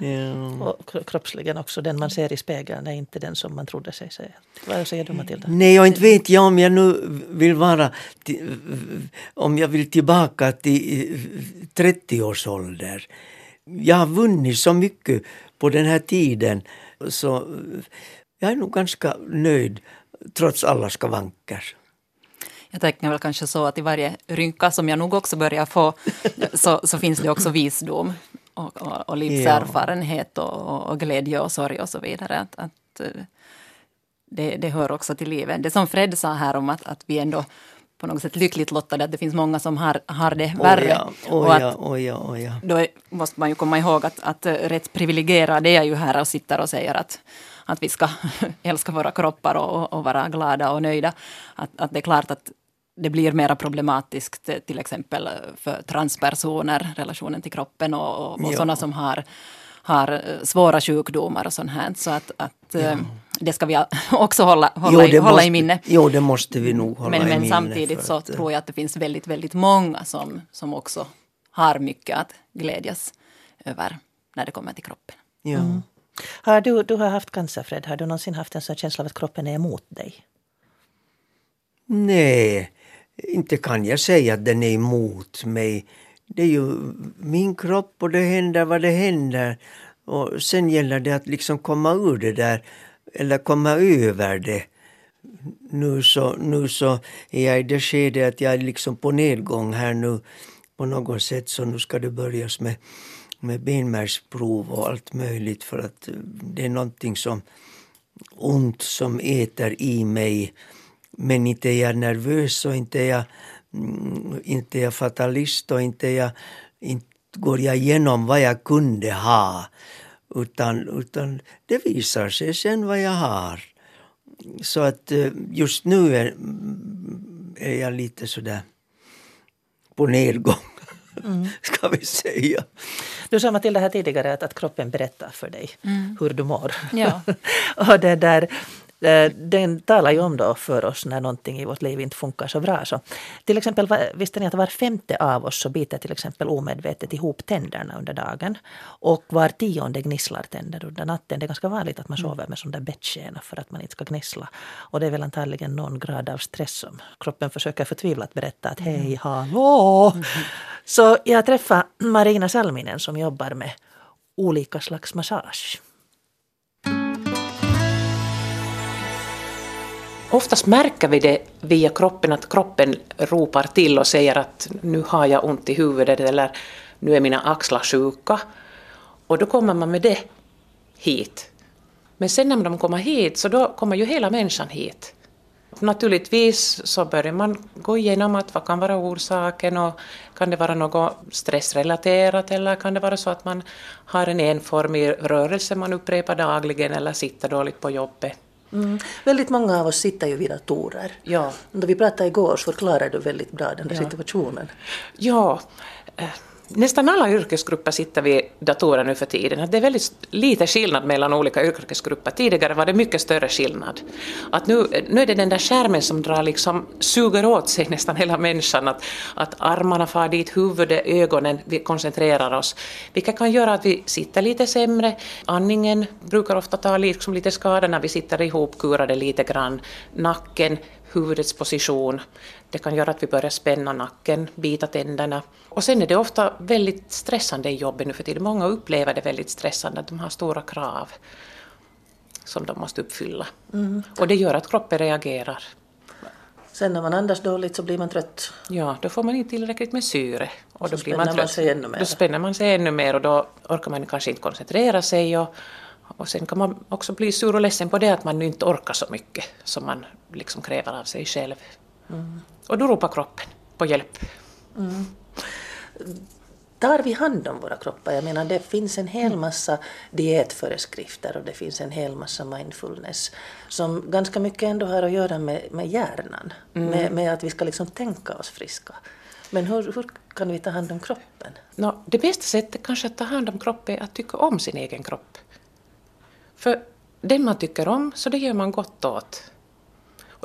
Mm. Och kroppsligen också. Den man ser i spegeln är inte den som man trodde sig se. Vad säger du Matilda? Nej, och inte vet jag om jag nu vill vara om jag vill tillbaka till 30 års ålder. Jag har vunnit så mycket på den här tiden så jag är nog ganska nöjd trots alla skavanker. Jag tänker väl kanske så att i varje rynka som jag nog också börjar få så, så finns det också visdom och, och, och livserfarenhet och, och, glädje och sorg och så vidare. Att, att eh, det, det, hör också till livet. Det som Fred sa här om att, att vi ändå på något sätt lyckligt lottade, att det finns många som har, har det värre. Oh ja, oh ja, oh ja, oh ja. Då måste man ju komma ihåg att, att rätt privilegierade är ju här och sitter och säger att, att vi ska älska våra kroppar och, och vara glada och nöjda. Att, att det är klart att det blir mer problematiskt till exempel för transpersoner, relationen till kroppen och, och, och ja. sådana som har, har svåra sjukdomar och sånt här. Så att, att ja. Eh, det ska vi också hålla, hålla, jo, i, hålla måste, i minne. Jo, det måste vi nog hålla men, i men minne. samtidigt så att, tror jag att det finns väldigt, väldigt många som, som också har mycket att glädjas över när det kommer till kroppen. Ja. Mm. Har du, du har haft cancer, Fred. Har du någonsin haft en sån känsla av att kroppen är emot dig? Nej, inte kan jag säga att den är emot mig. Det är ju min kropp och det händer vad det händer. Och sen gäller det att liksom komma ur det där, eller komma över det. Nu så, nu så är jag i det skedet att jag är liksom på nedgång här nu på något sätt så nu ska det börjas med, med benmärgsprov och allt möjligt för att det är någonting som ont som äter i mig men inte är jag nervös och inte är jag, mm, inte är jag fatalist och inte, är jag, inte går jag igenom vad jag kunde ha. Utan, utan det visar sig sen vad jag har. Så att eh, just nu är, är jag lite sådär på nedgång. Mm. ska vi säga. Du sa Matilda här tidigare att, att kroppen berättar för dig mm. hur du mår. Ja. och det där, den talar ju om då för oss när någonting i vårt liv inte funkar så bra. Så, till exempel, visste ni att var femte av oss så biter till exempel omedvetet ihop tänderna under dagen. Och var tionde gnisslar tänder under natten. Det är ganska vanligt att man mm. sover med sån där bettskena för att man inte ska gnissla. Och det är väl antagligen någon grad av stress som kroppen försöker förtvivlat berätta att hej, mm. hallå! Mm. Så jag träffade Marina Salminen som jobbar med olika slags massage. Oftast märker vi det via kroppen, att kroppen ropar till och säger att nu har jag ont i huvudet eller nu är mina axlar sjuka. Och då kommer man med det hit. Men sen när de kommer hit så då kommer ju hela människan hit. Naturligtvis så börjar man gå igenom att vad kan vara orsaken och kan det vara något stressrelaterat eller kan det vara så att man har en enformig rörelse man upprepar dagligen eller sitter dåligt på jobbet. Mm. Väldigt många av oss sitter ju vid datorer. Ja. Då vi pratade igår så förklarade du väldigt bra den där ja. situationen. Ja. Nästan alla yrkesgrupper sitter vid datorer nu för tiden. Det är väldigt lite skillnad mellan olika yrkesgrupper. Tidigare var det mycket större skillnad. Att nu, nu är det den där skärmen som drar liksom, suger åt sig nästan hela människan. Att, att armarna far dit, huvudet, ögonen, vi koncentrerar oss. Vilket kan göra att vi sitter lite sämre. Andningen brukar ofta ta liksom lite skada när vi sitter ihopkurade lite grann. Nacken, huvudets position. Det kan göra att vi börjar spänna nacken, bita tänderna. Och sen är det ofta väldigt stressande i jobbet nu för tiden. Många upplever det väldigt stressande, att de har stora krav som de måste uppfylla. Mm. Och det gör att kroppen reagerar. Sen när man andas dåligt så blir man trött. Ja, då får man inte tillräckligt med syre. Och då blir man trött. Man sig ännu mer. Då spänner man sig ännu mer och då orkar man kanske inte koncentrera sig. Och, och sen kan man också bli sur och ledsen på det att man inte orkar så mycket som man liksom kräver av sig själv. Mm. Och då ropar kroppen på hjälp. Mm. Tar vi hand om våra kroppar? Jag menar det finns en hel massa dietföreskrifter och det finns en hel massa mindfulness som ganska mycket ändå har att göra med, med hjärnan, mm. med, med, att vi ska liksom tänka oss friska. Men hur, hur kan vi ta hand om kroppen? No, det bästa sättet kanske att ta hand om kroppen är att tycka om sin egen kropp. För den man tycker om, så det gör man gott åt.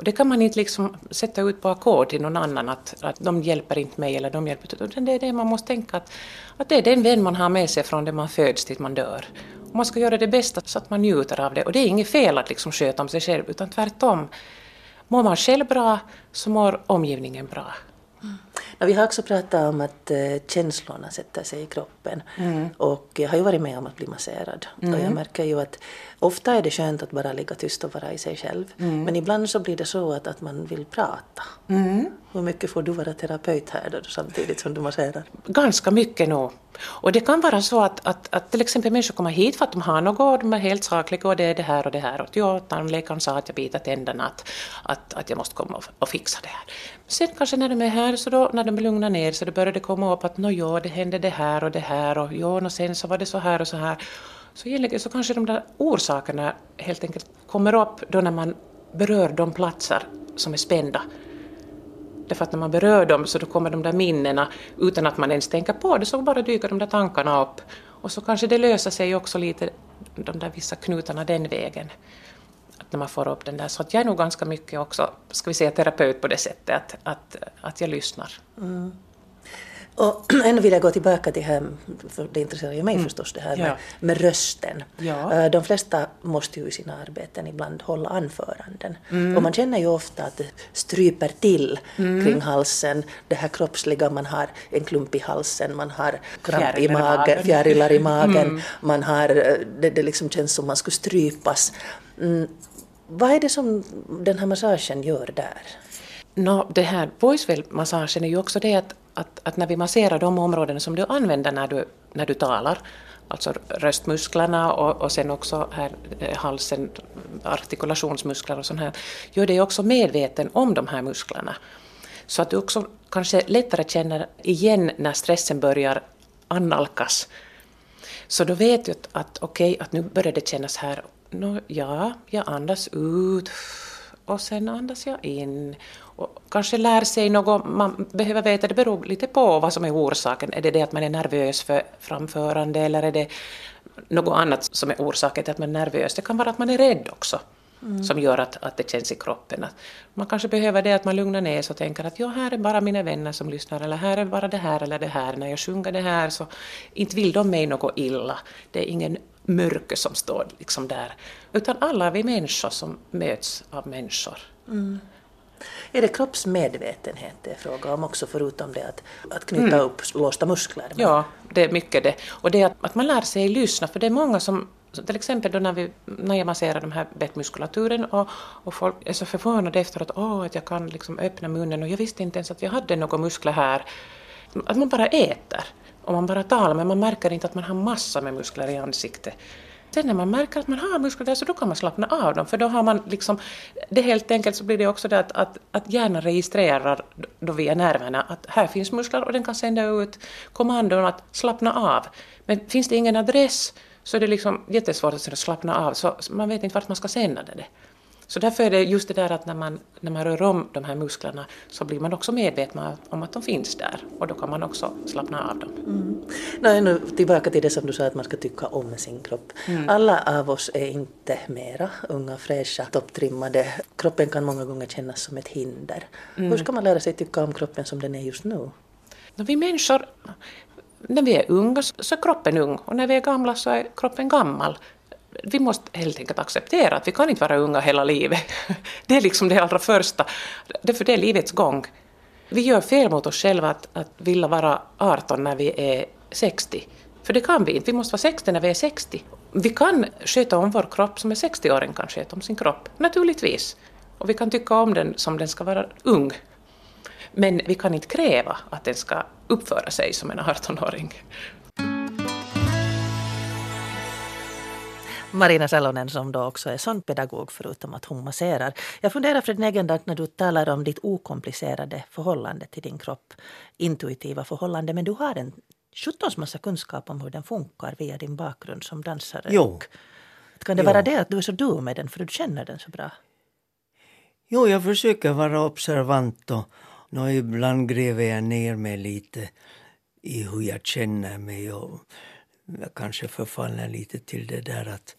Och det kan man inte liksom sätta ut på ackord till någon annan att, att de hjälper inte mig eller de hjälper inte. Utan det är det man måste tänka att, att det är den vän man har med sig från det man föds till man dör. Och man ska göra det bästa så att man njuter av det. Och det är inget fel att liksom sköta om sig själv utan tvärtom. Mår man själv bra så mår omgivningen bra. Ja, vi har också pratat om att uh, känslorna sätter sig i kroppen. Mm. Och jag har ju varit med om att bli masserad. Mm. Och jag märker ju att ofta är det skönt att bara ligga tyst och vara i sig själv. Mm. Men ibland så blir det så att, att man vill prata. Mm. Hur mycket får du vara terapeut här då, samtidigt som du masserar? Ganska mycket nog. Och det kan vara så att, att, att till exempel människor kommer hit för att de har något de är helt sakliga och det är det här och det här. Och ja, tandläkaren sa att jag biter tänderna, att, att, att jag måste komma och, och, fixa det här. Sen kanske när de är här, så då, när de lugnar ner sig, då börjar det komma upp att nå ja, det hände det här och det här och ja, och sen så var det så här och så här. Så egentligen så kanske de där orsakerna helt enkelt kommer upp då när man berör de platser som är spända. Därför att när man berör dem så då kommer de där minnena utan att man ens tänker på det så bara dyker de där tankarna upp. Och så kanske det löser sig också lite, de där vissa knutarna den vägen. Att när man får upp den där. Så att jag är nog ganska mycket också, ska vi säga terapeut på det sättet, att, att, att jag lyssnar. Mm. Och ännu vill jag gå tillbaka till här, för det intresserar ju mig mm. förstås, det här med, ja. med rösten. Ja. De flesta måste ju i sina arbeten ibland hålla anföranden. Mm. Och man känner ju ofta att det stryper till mm. kring halsen, det här kroppsliga, man har en klump i halsen, man har kramp i magen, fjärilar i magen, mm. man har, det, det liksom känns som man skulle strypas. Mm. Vad är det som den här massagen gör där? No, det här voicewell-massagen är ju också det att, att, att, när vi masserar de områden som du använder när du, när du talar, alltså röstmusklerna och, och sen också här eh, halsen, artikulationsmuskler och sånt här, gör dig också medveten om de här musklerna. Så att du också kanske lättare känner igen när stressen börjar annalkas. Så då vet du att, att okej, okay, att nu börjar det kännas här, no, ja, jag andas ut och sen andas jag in och kanske lär sig något, man behöver veta, det beror lite på vad som är orsaken. Är det det att man är nervös för framförande eller är det något annat som är orsaken till att man är nervös? Det kan vara att man är rädd också. Mm. som gör att, att det känns i kroppen. Att man kanske behöver det att man lugnar ner sig och tänker att ja, här är bara mina vänner som lyssnar eller här är bara det här eller det här. När jag sjunger det här så inte vill de mig något illa. Det är ingen mörker som står liksom där. Utan alla är vi människor som möts av människor. Mm. Är det kroppsmedvetenhet det är fråga om också, förutom det att, att knyta mm. upp låsta muskler? Ja, det är mycket det. Och det är att, att man lär sig lyssna, för det är många som till exempel då när, vi, när jag masserar den här bettmuskulaturen och, och folk är så förvånade efteråt oh, att jag kan liksom öppna munnen och jag visste inte ens att jag hade några muskler här. Att man bara äter och man bara talar men man märker inte att man har massa med muskler i ansiktet. Sen när man märker att man har muskler där så då kan man slappna av dem för då har man liksom, det helt enkelt så blir det också det att, att, att hjärnan registrerar då via nerverna att här finns muskler och den kan sända ut kommandon att slappna av. Men finns det ingen adress så är det liksom jättesvårt att slappna av så man vet inte vart man ska sända det. Så därför är det just det där att när man, när man rör om de här musklerna så blir man också medveten om att de finns där och då kan man också slappna av dem. Mm. Nej, nu tillbaka till det som du sa att man ska tycka om sin kropp. Mm. Alla av oss är inte mera unga, fräscha, topptrimmade. Kroppen kan många gånger kännas som ett hinder. Mm. Hur ska man lära sig tycka om kroppen som den är just nu? Vi människor, när vi är unga så är kroppen ung och när vi är gamla så är kroppen gammal vi måste helt enkelt acceptera att vi kan inte vara unga hela livet. Det är liksom det allra första, för det är livets gång. Vi gör fel mot oss själva att, att vilja vara 18 när vi är 60. För det kan vi inte, vi måste vara 60 när vi är 60. Vi kan sköta om vår kropp som en 60-åring kan sköta om sin kropp, naturligtvis. Och vi kan tycka om den som den ska vara ung. Men vi kan inte kräva att den ska uppföra sig som en 18-åring. Marina Salonen som då också är sån pedagog förutom att hon masserar. Jag funderar för din egen dag när du talar om ditt okomplicerade förhållande till din kropp. Intuitiva förhållande. Men du har en sjuttons massa kunskap om hur den funkar via din bakgrund som dansare. Jo. Kan det jo. vara det att du är så du med den för du känner den så bra? Jo, jag försöker vara observant och, och ibland gräver jag ner mig lite i hur jag känner mig. Och jag kanske förfaller lite till det där att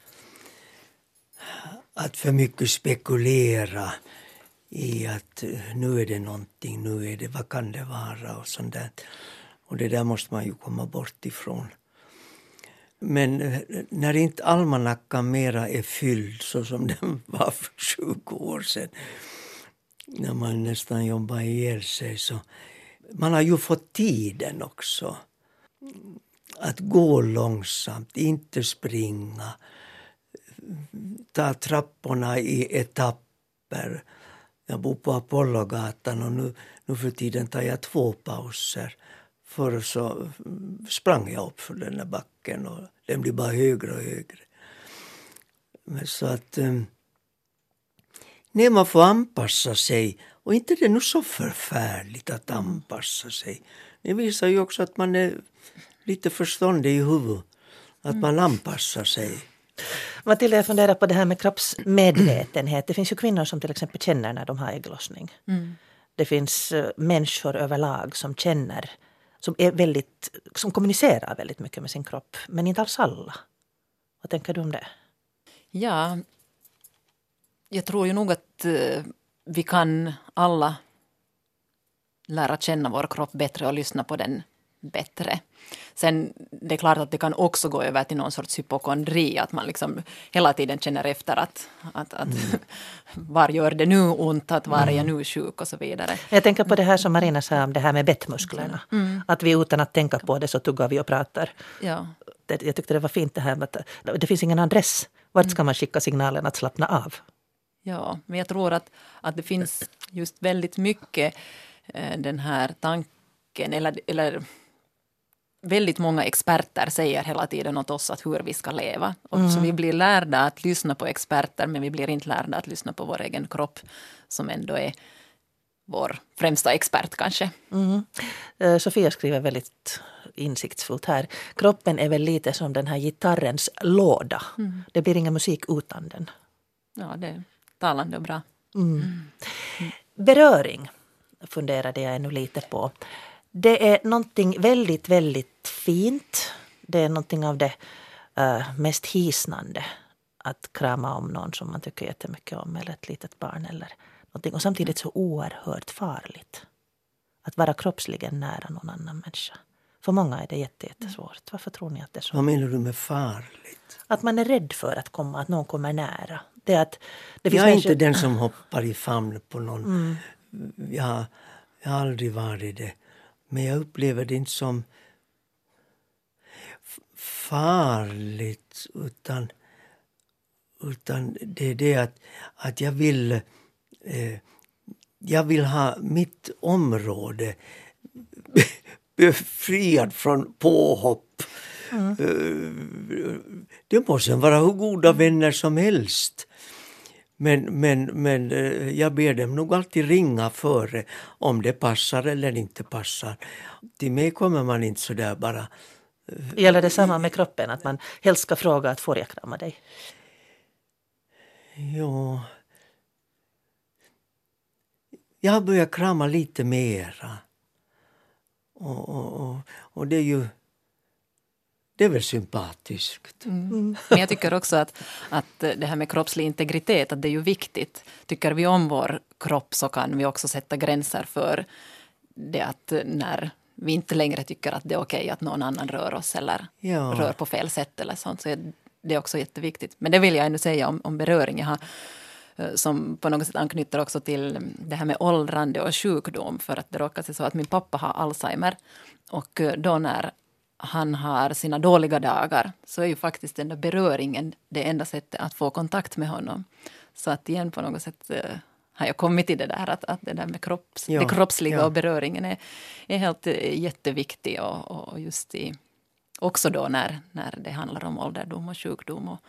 att för mycket spekulera i att eh, nu är det någonting, nu är det, vad kan det vara och sånt där. Och det där måste man ju komma bort ifrån. Men eh, när inte almanackan mera är fylld så som den var för 20 år sedan när man nästan jobbar ihjäl sig så man har ju fått tiden också. Att gå långsamt, inte springa. Ta trapporna i etapper. Jag bor på Apollogatan och nu, nu för tiden tar jag två pauser. Förr så sprang jag upp för den där backen och den blir bara högre och högre. Men så att... Um, nej, man får anpassa sig. Och inte det är nu så förfärligt att anpassa sig. Det visar ju också att man är lite förståndig i huvudet. Att man anpassar sig. Matilda, jag funderar på det här med kroppsmedvetenhet. Det finns ju kvinnor som till exempel känner när de har ägglossning. Mm. Det finns uh, människor överlag som känner, som, är väldigt, som kommunicerar väldigt mycket med sin kropp. Men inte alls alla. Vad tänker du om det? Ja, jag tror ju nog att uh, vi kan alla lära känna vår kropp bättre och lyssna på den bättre. Sen det är klart att det kan också gå över till någon sorts hypokondri, att man liksom hela tiden känner efter att, att, att mm. var gör det nu ont, att var är jag mm. nu sjuk och så vidare. Jag tänker på det här som Marina sa om det här med bettmusklerna. Mm. Att vi utan att tänka på det så tuggar vi och pratar. Ja. Det, jag tyckte det var fint det här med att det finns ingen adress. Vart ska man skicka signalen att slappna av? Ja, men jag tror att, att det finns just väldigt mycket eh, den här tanken, eller, eller väldigt många experter säger hela tiden åt oss att hur vi ska leva. Och mm. Så vi blir lärda att lyssna på experter men vi blir inte lärda att lyssna på vår egen kropp som ändå är vår främsta expert kanske. Mm. Eh, Sofia skriver väldigt insiktsfullt här. Kroppen är väl lite som den här gitarrens låda. Mm. Det blir ingen musik utan den. Ja, det är talande och bra. Mm. Mm. Beröring funderade jag ännu lite på. Det är någonting väldigt, väldigt fint. Det är någonting av det uh, mest hisnande att krama om någon som man tycker jättemycket om eller ett litet barn eller någonting. Och samtidigt så oerhört farligt. Att vara kroppsligen nära någon annan människa. För många är det jättesvårt. Varför tror ni att det är så? Vad menar du med farligt? Att man är rädd för att, komma, att någon kommer nära. Det att, det jag är människor... inte den som hoppar i famn på någon. Mm. Jag, jag har aldrig varit det. Men jag upplever det inte som farligt utan, utan det är det att, att jag vill eh, jag vill ha mitt område befriad från påhopp. Mm. Eh, det måste vara hur goda vänner som helst. Men, men, men eh, jag ber dem nog alltid ringa före om det passar eller inte passar. Till mig kommer man inte så där bara. Eh, Gäller det samma med kroppen, att man helst ska fråga att får jag krama dig? Ja. Jag har börjat krama lite mera. Och, och, och, och det är ju det är väl sympatiskt. Mm. Men jag tycker också att, att det här med kroppslig integritet, att det är ju viktigt. Tycker vi om vår kropp så kan vi också sätta gränser för det att när vi inte längre tycker att det är okej att någon annan rör oss eller ja. rör på fel sätt eller sånt. Så det är också jätteviktigt. Men det vill jag ännu säga om, om beröring. Jag har, eh, som på något sätt anknyter också till det här med åldrande och sjukdom. För att det råkar sig så att min pappa har Alzheimer. Och eh, då när han har sina dåliga dagar så är ju faktiskt den där beröringen det enda sättet att få kontakt med honom. Så att igen på något sätt eh, har jag kommit till det där att, att det där med kropps, ja, det kroppsliga ja. och beröringen är, är helt eh, jätteviktig och, och just i, också då när, när det handlar om ålderdom och sjukdom och,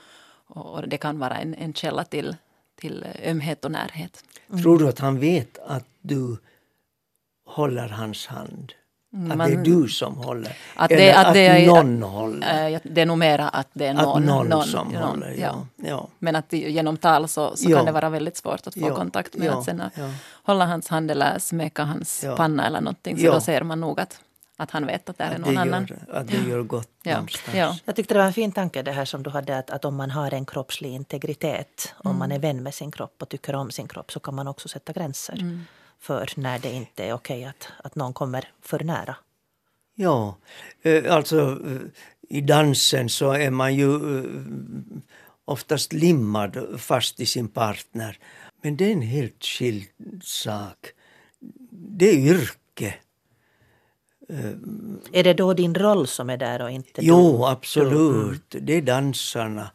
och det kan vara en, en källa till, till ömhet och närhet. Mm. Tror du att han vet att du håller hans hand? Att man, det är du som håller? Att det, Eller att, att det, någon håller? Äh, det är nog mera att det är någon. Att någon, någon som någon, håller, ja. ja. Men att genom tal så, så ja. kan det vara väldigt svårt att få ja. kontakt med. Ja. Att sen hålla hans hand eller smeka hans panna eller någonting. Så då ser man nog att, att han vet att det är Att någon det annan. gör, att det gör gott Ja. någonstans. Ja. Jag tyckte det var en fin tanke det här som du hade att, att om man har en kroppslig integritet, om man är vän med sin kropp och tycker om sin kropp så kan man också sätta gränser för när det inte är okej att, att någon kommer för nära. Ja, eh, alltså eh, i dansen så är man ju eh, oftast limmad fast i sin partner. Men det är en helt skild sak. Det är yrke. Är det då din roll som är där och inte du? Jo, absolut. Det är dansarna.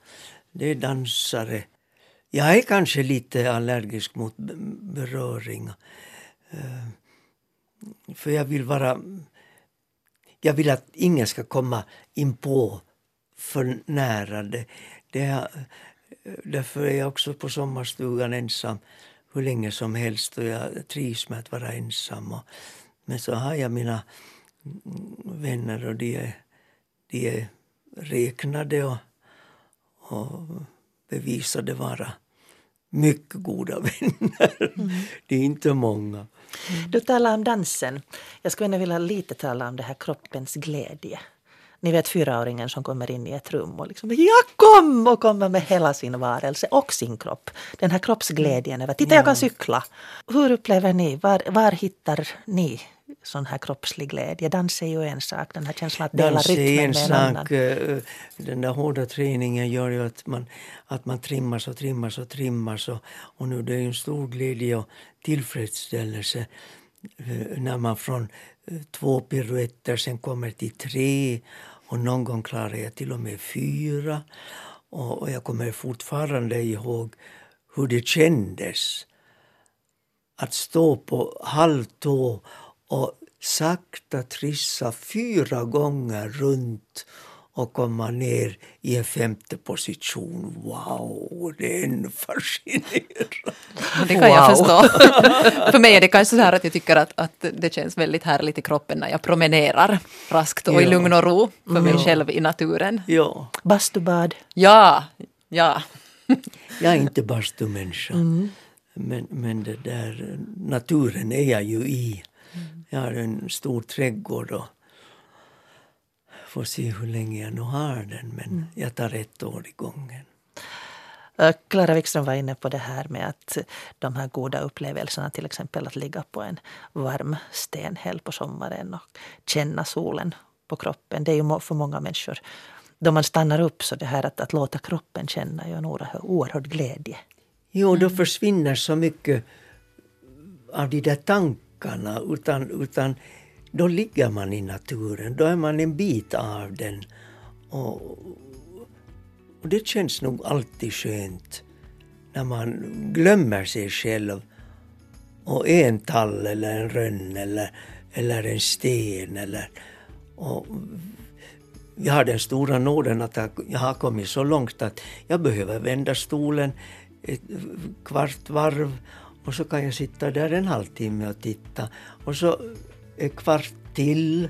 Det är dansare. Jag är kanske lite allergisk mot beröring. Eh, För jag vill vara... Jag vill att ingen ska komma in på för nära. Det, det är, därför är jag också på sommarstugan ensam hur länge som helst och jag trivs med att vara ensam. Och, men så har jag mina vänner och de är, de är räknade och, och bevisade vara mycket goda vänner. Det är inte många. Du talar om dansen. Jag skulle gärna vilja lite tala om det här kroppens glädje. Ni vet fyraåringen som kommer in i ett rum och liksom ”Jag kom!” och kommer med hela sin varelse och sin kropp. Den här kroppsglädjen över ”Titta, jag kan cykla!” Hur upplever ni? Var, var hittar ni sån här kroppslig glädje? Dans är ju en sak, den här känslan att dela rytmen en med en annan. sak. eh, Den där hårda träningen gör ju att man, att man trimmas och trimmas och trimmas. Och, och nu det är ju en stor glädje och tillfredsställelse eh, när man från eh, två piruetter sen kommer till tre och någon gång klarar jag till och med fyra. Och, och jag kommer fortfarande ihåg hur det kändes att stå på halvtå och sakta trissa fyra gånger runt och komma ner i en femte position. Wow, det är en fascinerande. Det kan jag Wow. förstå. För mig är det kanske så här att jag tycker att, att det känns väldigt härligt i kroppen när jag promenerar raskt och i Ja. lugn och ro för mig själv i naturen. Ja, Bastubad. Ja, ja. jag är inte bastumänniska. Men, men det där, naturen är jag ju i. Jag har en stor trädgård och får se hur länge jag nu har den. Men jag tar ett år i gången. Klara Wikström var inne på det här med att de här goda upplevelserna, till exempel att ligga på en varm stenhäll på sommaren och känna solen på kroppen. Det är ju för många människor, då man stannar upp, så det här att, att låta kroppen känna är ju en oerhörd, oerhörd glädje. Jo, då försvinner så mycket av de där tankarna. Utan, utan då ligger man i naturen, då är man en bit av den. Och, och det känns nog alltid skönt när man glömmer sig själv och är en tall eller en rönn eller, eller en sten. Eller, och jag har den stora nåden att jag har kommit så långt att jag behöver vända stolen ett kvart varv och så kan jag sitta där en halvtimme och titta. Och så en kvart till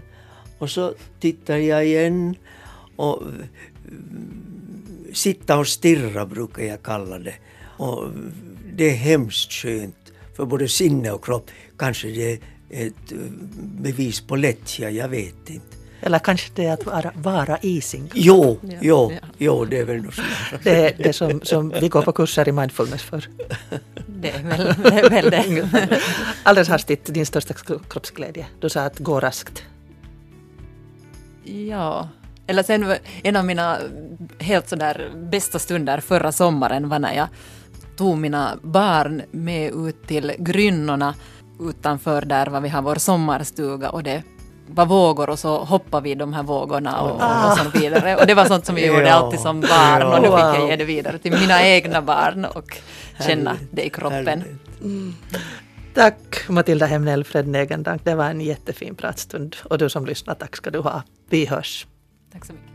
och så tittar jag igen. Och eh, sitta och stirra brukar jag kalla det. Och eh, det är hemskt skönt för både sinne och kropp. Kanske det är ett eh, bevis på lättja, jag vet inte. Eller kanske det är att vara, vara i sin kropp. Jo, Ja, jo, ja. jo, det är väl nog snarare. Det är det som, som vi går på kurser i mindfulness för. Det är väl det. Är väl det. Alldeles hastigt, din största kroppsglädje. Du sa att gå raskt. Ja. Eller sen en av mina helt sådär bästa stunder förra sommaren var när jag tog mina barn med ut till grynnorna utanför där var vi har vår sommarstuga och det var vågor och så hoppade vi de här vågorna och, och, och så vidare. Och det var sånt som vi gjorde alltid som barn och nu fick jag ge det vidare till mina egna barn och känna Härligt, det i kroppen. härligt. Tack Matilda Hemnell, Fred Negendank. Det var en jättefin pratstund. Och du som lyssnar, tack ska du ha. Vi hörs. Tack så mycket.